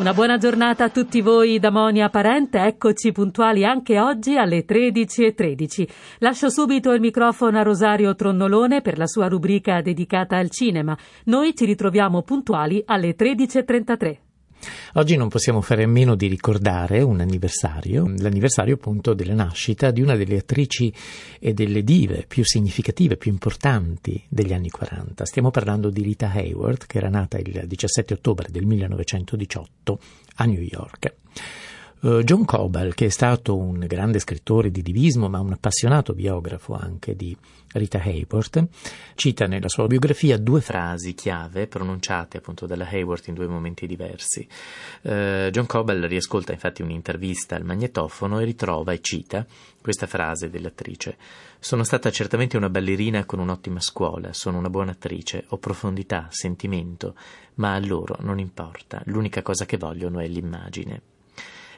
Una buona giornata a tutti voi da Monia Parente, eccoci puntuali anche oggi alle 13.13. 13. Lascio subito il microfono a Rosario Tronnolone per la sua rubrica dedicata al cinema. Noi ci ritroviamo puntuali alle 13.33. Oggi non possiamo fare a meno di ricordare un anniversario, l'anniversario appunto della nascita di una delle attrici e delle dive più significative, più importanti degli anni 40. Stiamo parlando di Rita Hayworth, che era nata il 17 ottobre del 1918 a New York. Uh, John Cobell, che è stato un grande scrittore di divismo, ma un appassionato biografo anche di Rita Hayworth, cita nella sua biografia due frasi chiave pronunciate appunto dalla Hayworth in due momenti diversi. Uh, John Cobell riascolta infatti un'intervista al magnetofono e ritrova e cita questa frase dell'attrice. Sono stata certamente una ballerina con un'ottima scuola, sono una buona attrice, ho profondità, sentimento, ma a loro non importa, l'unica cosa che vogliono è l'immagine.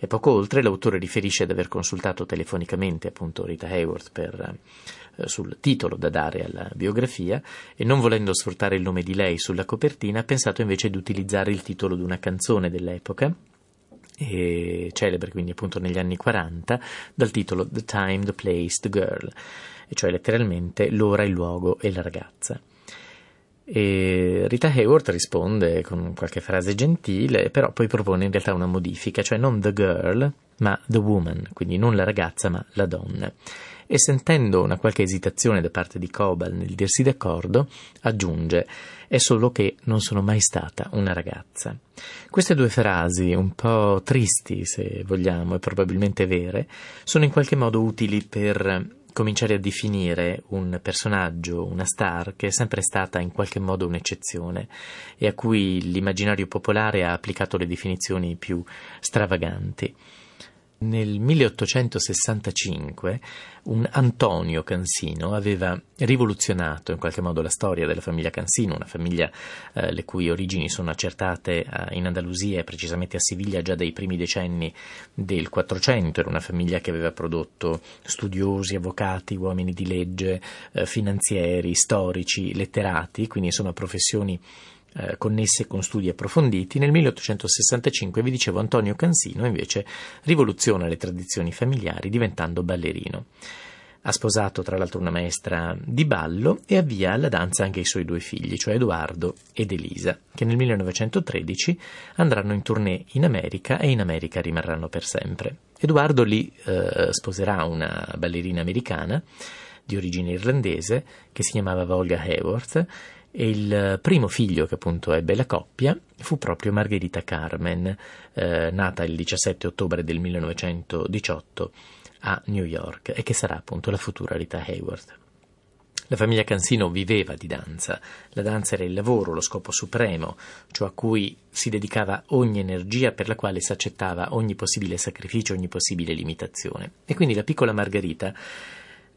E poco oltre l'autore riferisce di aver consultato telefonicamente appunto Rita Hayworth per, eh, sul titolo da dare alla biografia e non volendo sfruttare il nome di lei sulla copertina ha pensato invece di utilizzare il titolo di una canzone dell'epoca celebre quindi appunto negli anni 40 dal titolo The Time, The Place, The Girl, e cioè letteralmente l'ora, il luogo e la ragazza. E Rita Hayworth risponde con qualche frase gentile, però poi propone in realtà una modifica, cioè non the girl, ma the woman, quindi non la ragazza, ma la donna. E sentendo una qualche esitazione da parte di Cobal nel dirsi d'accordo, aggiunge: È solo che non sono mai stata una ragazza. Queste due frasi, un po' tristi se vogliamo e probabilmente vere, sono in qualche modo utili per cominciare a definire un personaggio, una star che è sempre stata in qualche modo un'eccezione e a cui l'immaginario popolare ha applicato le definizioni più stravaganti. Nel 1865 un Antonio Cansino aveva rivoluzionato in qualche modo la storia della famiglia Cansino, una famiglia eh, le cui origini sono accertate eh, in Andalusia e precisamente a Siviglia già dai primi decenni del 400. Era una famiglia che aveva prodotto studiosi, avvocati, uomini di legge, eh, finanzieri, storici, letterati, quindi insomma professioni eh, connesse con studi approfonditi, nel 1865, vi dicevo, Antonio Cansino invece rivoluziona le tradizioni familiari diventando ballerino. Ha sposato tra l'altro una maestra di ballo e avvia alla danza anche i suoi due figli, cioè Edoardo ed Elisa, che nel 1913 andranno in tournée in America e in America rimarranno per sempre. Edoardo lì eh, sposerà una ballerina americana di origine irlandese che si chiamava Volga Hayworth e il primo figlio che appunto ebbe la coppia fu proprio Margherita Carmen, eh, nata il 17 ottobre del 1918 a New York e che sarà appunto la futura Rita Hayworth. La famiglia Cansino viveva di danza, la danza era il lavoro, lo scopo supremo, ciò a cui si dedicava ogni energia per la quale si accettava ogni possibile sacrificio, ogni possibile limitazione. E quindi la piccola Margherita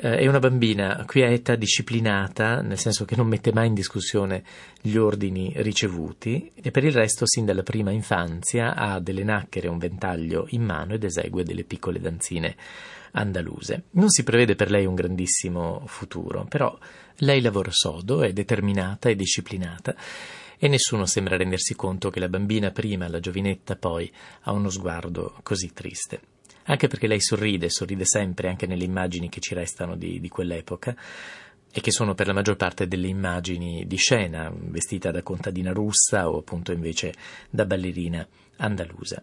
è una bambina quieta, disciplinata, nel senso che non mette mai in discussione gli ordini ricevuti e per il resto sin dalla prima infanzia ha delle nacchere un ventaglio in mano ed esegue delle piccole danzine andaluse. Non si prevede per lei un grandissimo futuro, però lei lavora sodo, è determinata e disciplinata e nessuno sembra rendersi conto che la bambina prima, la giovinetta poi, ha uno sguardo così triste anche perché lei sorride, sorride sempre anche nelle immagini che ci restano di, di quell'epoca e che sono per la maggior parte delle immagini di scena, vestita da contadina russa o appunto invece da ballerina andalusa.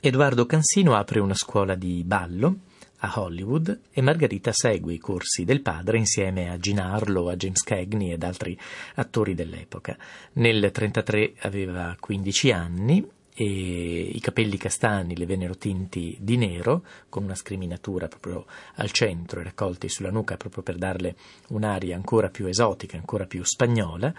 Edoardo Cansino apre una scuola di ballo a Hollywood e Margherita segue i corsi del padre insieme a Gina Arlo, a James Cagney ed altri attori dell'epoca. Nel 1933 aveva 15 anni e i capelli castani le vennero tinti di nero, con una scriminatura proprio al centro e raccolti sulla nuca proprio per darle un'aria ancora più esotica, ancora più spagnola,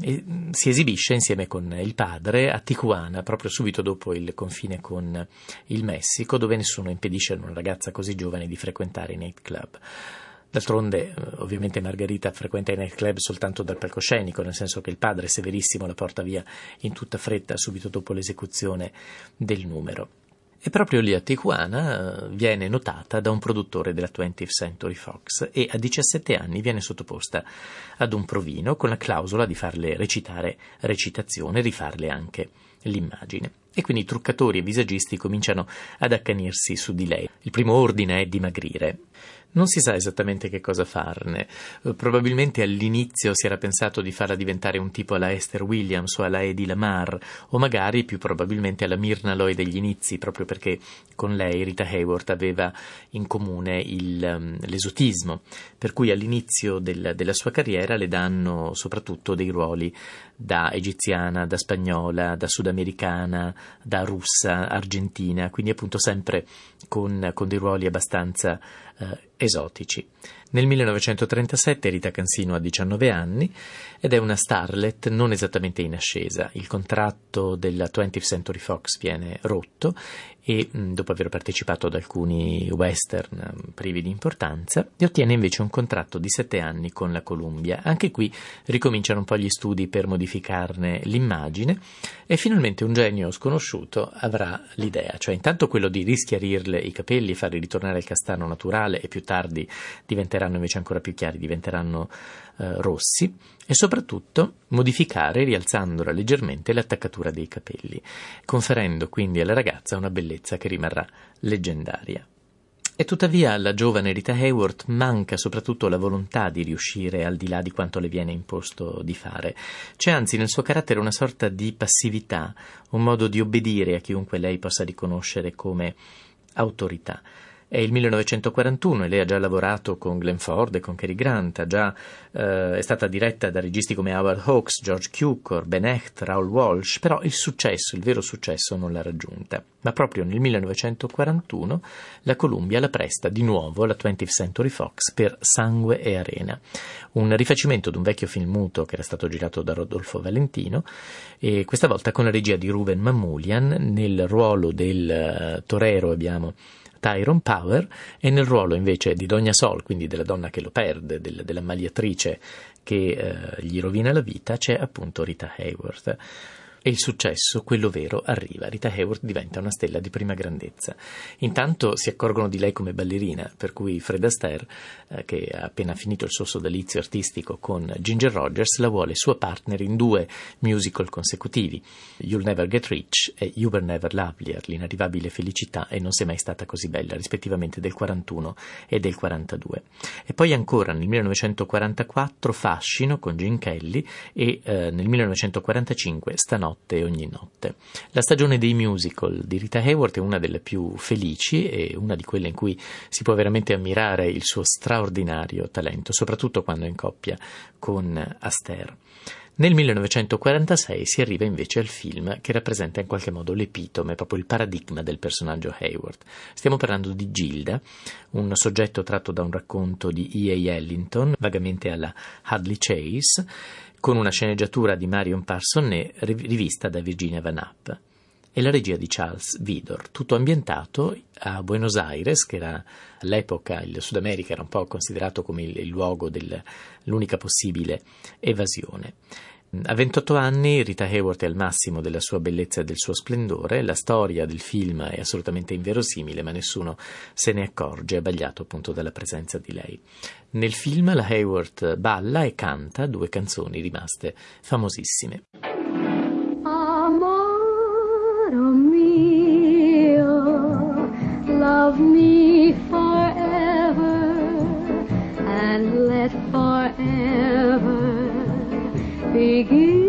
e mm, si esibisce insieme con il padre a Tijuana, proprio subito dopo il confine con il Messico, dove nessuno impedisce a una ragazza così giovane di frequentare i nightclub. D'altronde, eh, ovviamente, Margherita frequenta i nightclub soltanto dal palcoscenico, nel senso che il padre severissimo la porta via in tutta fretta subito dopo l'esecuzione del numero. E proprio lì a Tijuana eh, viene notata da un produttore della 20th Century Fox e a 17 anni viene sottoposta ad un provino con la clausola di farle recitare recitazione rifarle anche l'immagine. E quindi truccatori e visagisti cominciano ad accanirsi su di lei. Il primo ordine è dimagrire. Non si sa esattamente che cosa farne. Eh, probabilmente all'inizio si era pensato di farla diventare un tipo alla Esther Williams o alla Eddie Lamar, o magari più probabilmente alla Myrna Loy degli inizi, proprio perché con lei Rita Hayworth aveva in comune il, um, l'esotismo, per cui all'inizio del, della sua carriera le danno soprattutto dei ruoli da egiziana, da spagnola, da sudamericana, da russa, argentina, quindi appunto sempre con, con dei ruoli abbastanza eh, esotici. Nel 1937 Rita Cansino ha 19 anni ed è una starlet non esattamente in ascesa. Il contratto della 20th Century Fox viene rotto e dopo aver partecipato ad alcuni western privi di importanza, ottiene invece un contratto di 7 anni con la Columbia. Anche qui ricominciano un po' gli studi per modificarne l'immagine e finalmente un genio sconosciuto avrà l'idea, cioè intanto quello di rischiarirle i capelli farli ritornare al castano naturale e più tardi diventeranno invece ancora più chiari, diventeranno eh, rossi e soprattutto modificare rialzandola leggermente l'attaccatura dei capelli, conferendo quindi alla ragazza una bellezza che rimarrà leggendaria. E tuttavia alla giovane Rita Hayworth manca soprattutto la volontà di riuscire al di là di quanto le viene imposto di fare. C'è anzi nel suo carattere una sorta di passività, un modo di obbedire a chiunque lei possa riconoscere come autorità. È il 1941 e lei ha già lavorato con Glenn Ford e con Cary Grant, già, eh, è stata diretta da registi come Howard Hawks, George Cukor, Ben Hecht, Raoul Walsh, però il successo, il vero successo non l'ha raggiunta. Ma proprio nel 1941 la Columbia la presta di nuovo alla 20th Century Fox per Sangue e Arena, un rifacimento di un vecchio film muto che era stato girato da Rodolfo Valentino e questa volta con la regia di Ruben Mamoulian nel ruolo del uh, torero abbiamo Tyrone Power e nel ruolo invece di Donna Sol, quindi della donna che lo perde, del, della magliatrice che eh, gli rovina la vita, c'è appunto Rita Hayworth. E il successo, quello vero, arriva. Rita Hayworth diventa una stella di prima grandezza. Intanto si accorgono di lei come ballerina, per cui Fred Astaire, eh, che ha appena finito il suo sodalizio artistico con Ginger Rogers, la vuole sua partner in due musical consecutivi, You'll Never Get Rich e You Were Never Lovelier, l'inarrivabile felicità e non sei mai stata così bella, rispettivamente del 41 e del 42. E poi ancora nel 1944 Fascino con Gene Kelly e eh, nel 1945 Stanotte notte ogni notte. La stagione dei musical di Rita Hayworth è una delle più felici e una di quelle in cui si può veramente ammirare il suo straordinario talento, soprattutto quando è in coppia con Astaire. Nel 1946 si arriva invece al film che rappresenta in qualche modo l'epitome, proprio il paradigma del personaggio Hayworth. Stiamo parlando di Gilda, un soggetto tratto da un racconto di E.A. Ellington, vagamente alla Hadley Chase, con una sceneggiatura di Marion Parson e rivista da Virginia Van App e la regia di Charles Vidor, tutto ambientato a Buenos Aires, che era all'epoca il Sud America era un po' considerato come il, il luogo dell'unica possibile evasione. A 28 anni Rita Hayworth è al massimo della sua bellezza e del suo splendore, la storia del film è assolutamente inverosimile, ma nessuno se ne accorge, abbagliato appunto dalla presenza di lei. Nel film la Hayworth balla e canta due canzoni rimaste famosissime. Begin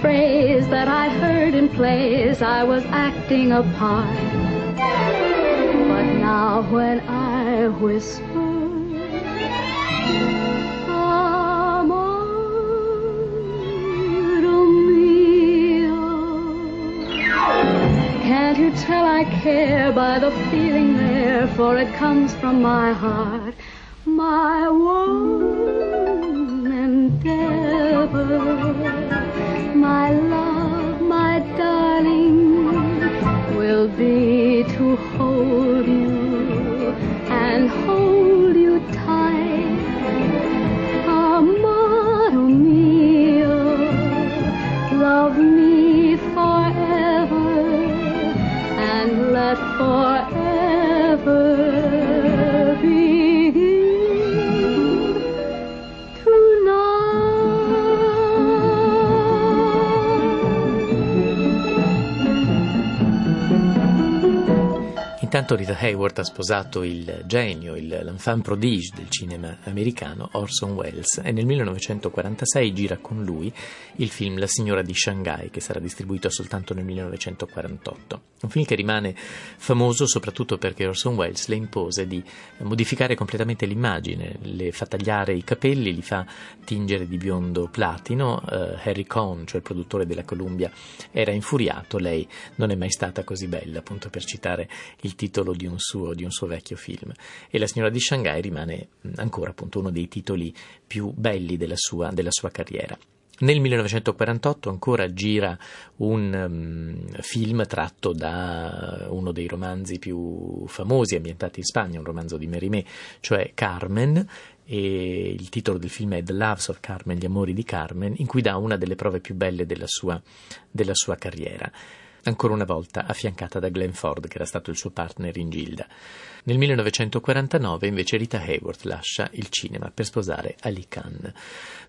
phrase that I heard in plays I was acting a part. But now when I whisper, Can't you tell I care by the feeling there, for it comes from my heart, my one Intanto Rita Hayworth ha sposato il genio, il, l'enfant prodige del cinema americano Orson Welles e nel 1946 gira con lui il film La signora di Shanghai che sarà distribuito soltanto nel 1948. Un film che rimane famoso soprattutto perché Orson Welles le impose di modificare completamente l'immagine, le fa tagliare i capelli, li fa tingere di biondo platino. Uh, Harry Cohn, cioè il produttore della Columbia, era infuriato, lei non è mai stata così bella, appunto per citare il titolo di un, suo, di un suo vecchio film. E La signora di Shanghai rimane ancora appunto uno dei titoli più belli della sua, della sua carriera. Nel 1948 ancora gira un um, film tratto da uno dei romanzi più famosi ambientati in Spagna, un romanzo di Mérimée, cioè Carmen, e il titolo del film è The Loves of Carmen, Gli amori di Carmen, in cui dà una delle prove più belle della sua, della sua carriera ancora una volta affiancata da Glenn Ford, che era stato il suo partner in Gilda. Nel 1949 invece Rita Hayworth lascia il cinema per sposare Ali Khan.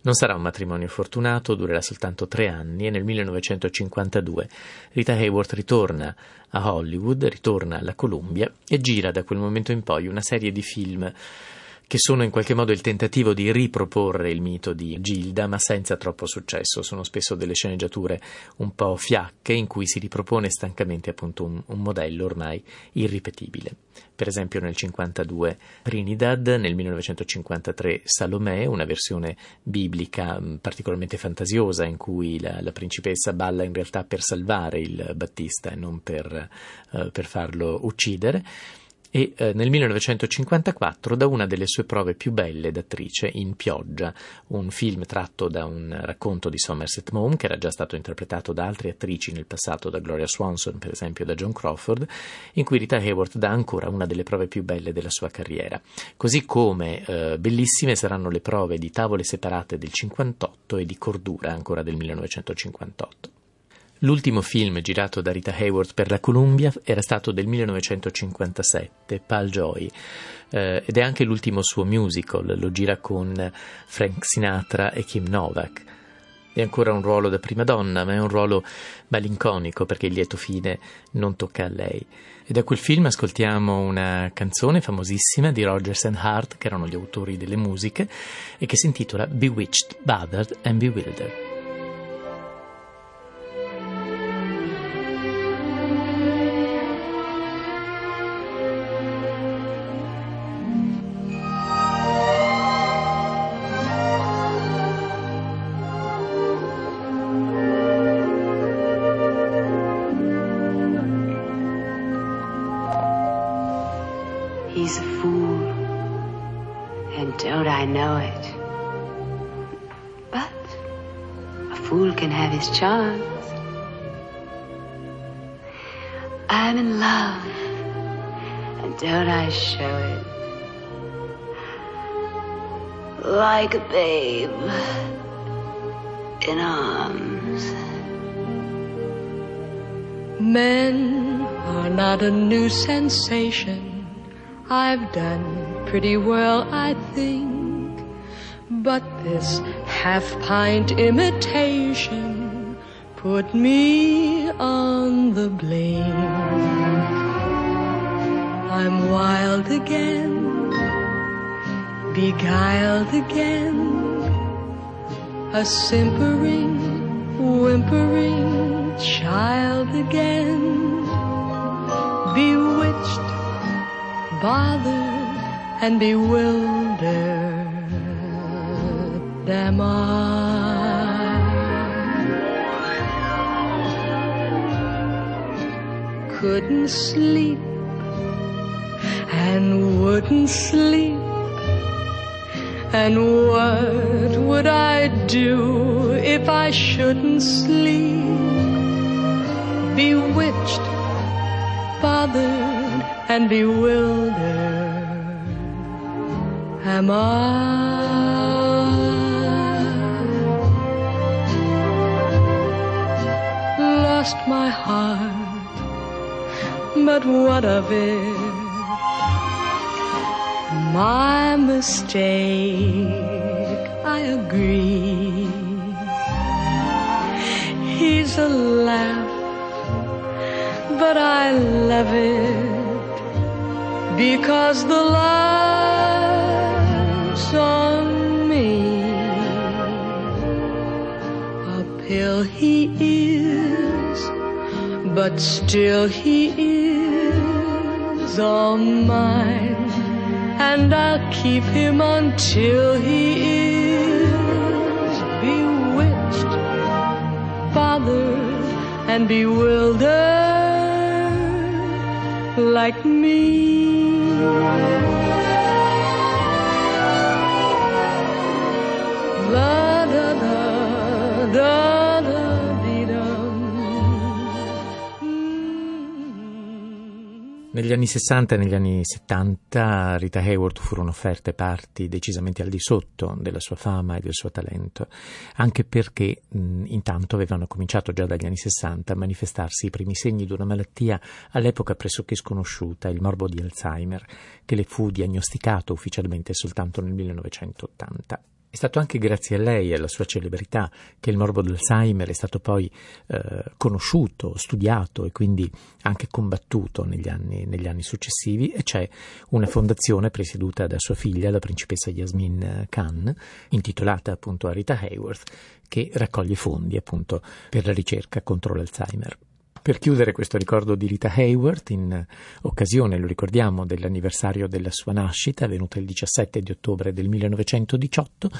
Non sarà un matrimonio fortunato, durerà soltanto tre anni e nel 1952 Rita Hayworth ritorna a Hollywood, ritorna alla Columbia e gira da quel momento in poi una serie di film che sono in qualche modo il tentativo di riproporre il mito di Gilda, ma senza troppo successo. Sono spesso delle sceneggiature un po' fiacche in cui si ripropone stancamente appunto un, un modello ormai irripetibile. Per esempio nel 1952 Trinidad, nel 1953 Salomè, una versione biblica particolarmente fantasiosa in cui la, la principessa balla in realtà per salvare il Battista e non per, uh, per farlo uccidere e eh, nel 1954 da una delle sue prove più belle d'attrice in Pioggia, un film tratto da un racconto di Somerset Maugham che era già stato interpretato da altre attrici nel passato, da Gloria Swanson per esempio, da John Crawford, in cui Rita Hayworth dà ancora una delle prove più belle della sua carriera. Così come eh, bellissime saranno le prove di Tavole separate del 58 e di Cordura ancora del 1958. L'ultimo film girato da Rita Hayworth per la Columbia era stato del 1957, Pal Joy, eh, ed è anche l'ultimo suo musical, lo gira con Frank Sinatra e Kim Novak. È ancora un ruolo da prima donna, ma è un ruolo malinconico perché il lieto fine non tocca a lei. E da quel film ascoltiamo una canzone famosissima di Rogers and Hart, che erano gli autori delle musiche, e che si intitola Bewitched, Bothered and Bewildered. Charms. I'm in love, and don't I show it? Like a babe in arms. Men are not a new sensation. I've done pretty well, I think. But this half pint imitation put me on the blame. I'm wild again, beguiled again, a simpering, whimpering child again, bewitched, bothered, and bewildered. Am I? Couldn't sleep and wouldn't sleep. And what would I do if I shouldn't sleep? Bewitched, bothered, and bewildered. Am I? Lost my heart, but what of it? my mistake, I agree. He's a laugh, but I love it because the laugh's on me. A pill he is, but still he is all mine and I'll keep him until he is bewitched, bothered, and bewildered like me. Negli anni 60 e negli anni 70 Rita Hayworth furono offerte parti decisamente al di sotto della sua fama e del suo talento, anche perché mh, intanto avevano cominciato già dagli anni 60 a manifestarsi i primi segni di una malattia all'epoca pressoché sconosciuta, il morbo di Alzheimer, che le fu diagnosticato ufficialmente soltanto nel 1980. È stato anche grazie a lei e alla sua celebrità che il morbo d'Alzheimer è stato poi eh, conosciuto, studiato e quindi anche combattuto negli anni, negli anni, successivi e c'è una fondazione presieduta da sua figlia, la principessa Yasmin Khan, intitolata appunto a Rita Hayworth, che raccoglie fondi appunto per la ricerca contro l'Alzheimer. Per chiudere questo ricordo di Rita Hayworth, in occasione, lo ricordiamo, dell'anniversario della sua nascita, avvenuta il 17 di ottobre del 1918,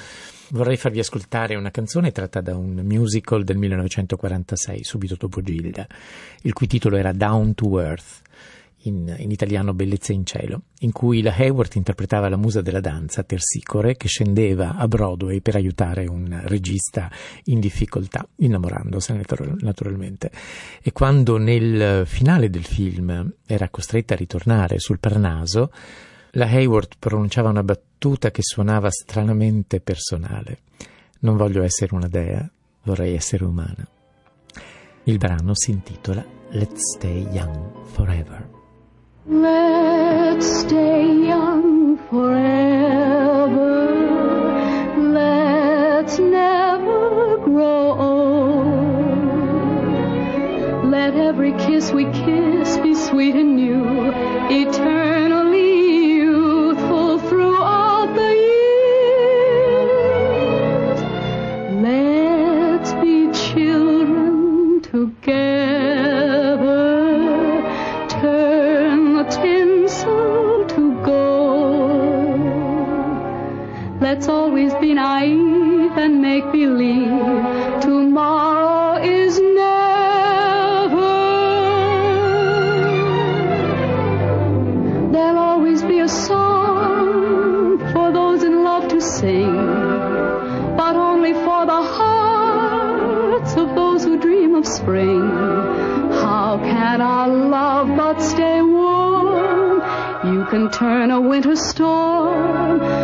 vorrei farvi ascoltare una canzone tratta da un musical del 1946, subito dopo Gilda, il cui titolo era Down to Earth in, in, italiano Bellezza in cielo, in cui la Hayward interpretava la musa della danza, Tersicore, che scendeva a Broadway per aiutare un regista in difficoltà, innamorandosene naturalmente. E quando nel finale del film era costretta a ritornare sul Parnaso, la Hayward pronunciava una battuta che suonava stranamente personale. Non voglio essere una dea, vorrei essere umana. Il brano si intitola Let's Stay Young Forever. Let's stay young forever. Let's never grow old. Let every kiss we kiss be sweet and Let's always be naive and make believe tomorrow is never. There'll always be a song for those in love to sing, but only for the hearts of those who dream of spring. How can our love but stay warm? You can turn a winter storm to